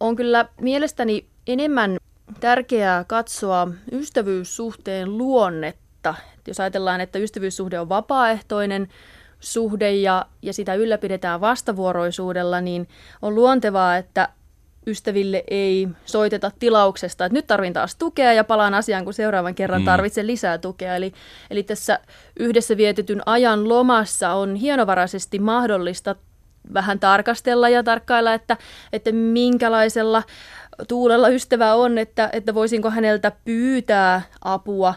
On kyllä mielestäni enemmän tärkeää katsoa ystävyyssuhteen luonnetta. Jos ajatellaan, että ystävyyssuhde on vapaaehtoinen suhde ja, ja sitä ylläpidetään vastavuoroisuudella, niin on luontevaa, että ystäville ei soiteta tilauksesta, että nyt tarvin taas tukea ja palaan asiaan, kun seuraavan kerran mm. tarvitsen lisää tukea. Eli, eli tässä yhdessä vietetyn ajan lomassa on hienovaraisesti mahdollista vähän tarkastella ja tarkkailla, että, että minkälaisella tuulella ystävä on, että, että voisinko häneltä pyytää apua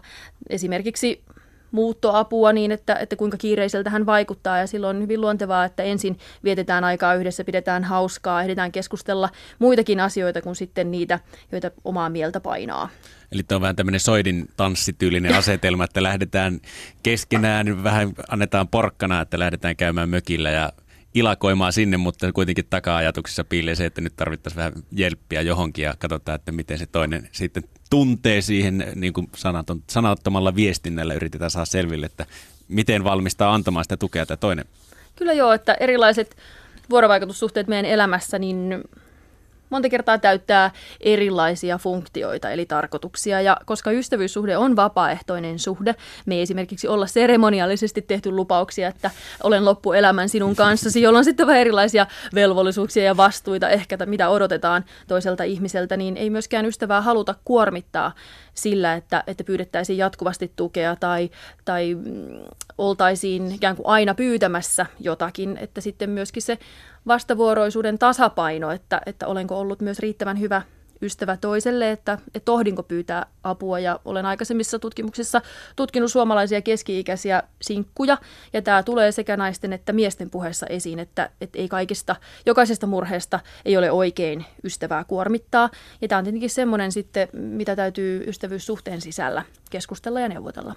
esimerkiksi muuttoapua niin, että, että kuinka kiireiseltä hän vaikuttaa. Ja silloin on hyvin luontevaa, että ensin vietetään aikaa yhdessä, pidetään hauskaa, ehditään keskustella muitakin asioita kuin sitten niitä, joita omaa mieltä painaa. Eli tämä on vähän tämmöinen soidin tanssityylinen asetelma, että lähdetään keskenään, vähän annetaan porkkana, että lähdetään käymään mökillä ja ilakoimaan sinne, mutta kuitenkin taka-ajatuksissa piilee se, että nyt tarvittaisiin vähän jelppiä johonkin ja katsotaan, että miten se toinen sitten tuntee siihen niin kuin sanaton, sanattomalla viestinnällä yritetään saada selville, että miten valmistaa antamaan sitä tukea tämä toinen. Kyllä joo, että erilaiset vuorovaikutussuhteet meidän elämässä, niin monta kertaa täyttää erilaisia funktioita eli tarkoituksia. Ja koska ystävyyssuhde on vapaaehtoinen suhde, me ei esimerkiksi olla seremoniallisesti tehty lupauksia, että olen loppuelämän sinun kanssasi, jolloin sitten vähän erilaisia velvollisuuksia ja vastuita ehkä, mitä odotetaan toiselta ihmiseltä, niin ei myöskään ystävää haluta kuormittaa sillä, että, että pyydettäisiin jatkuvasti tukea tai, tai mm, oltaisiin ikään kuin aina pyytämässä jotakin, että sitten myöskin se vastavuoroisuuden tasapaino, että, että olenko ollut myös riittävän hyvä ystävä toiselle, että, että tohdinko pyytää apua. Ja olen aikaisemmissa tutkimuksissa tutkinut suomalaisia keski-ikäisiä sinkkuja, ja tämä tulee sekä naisten että miesten puheessa esiin, että, että ei kaikista, jokaisesta murheesta ei ole oikein ystävää kuormittaa. Ja tämä on tietenkin semmoinen sitten, mitä täytyy ystävyyssuhteen sisällä keskustella ja neuvotella.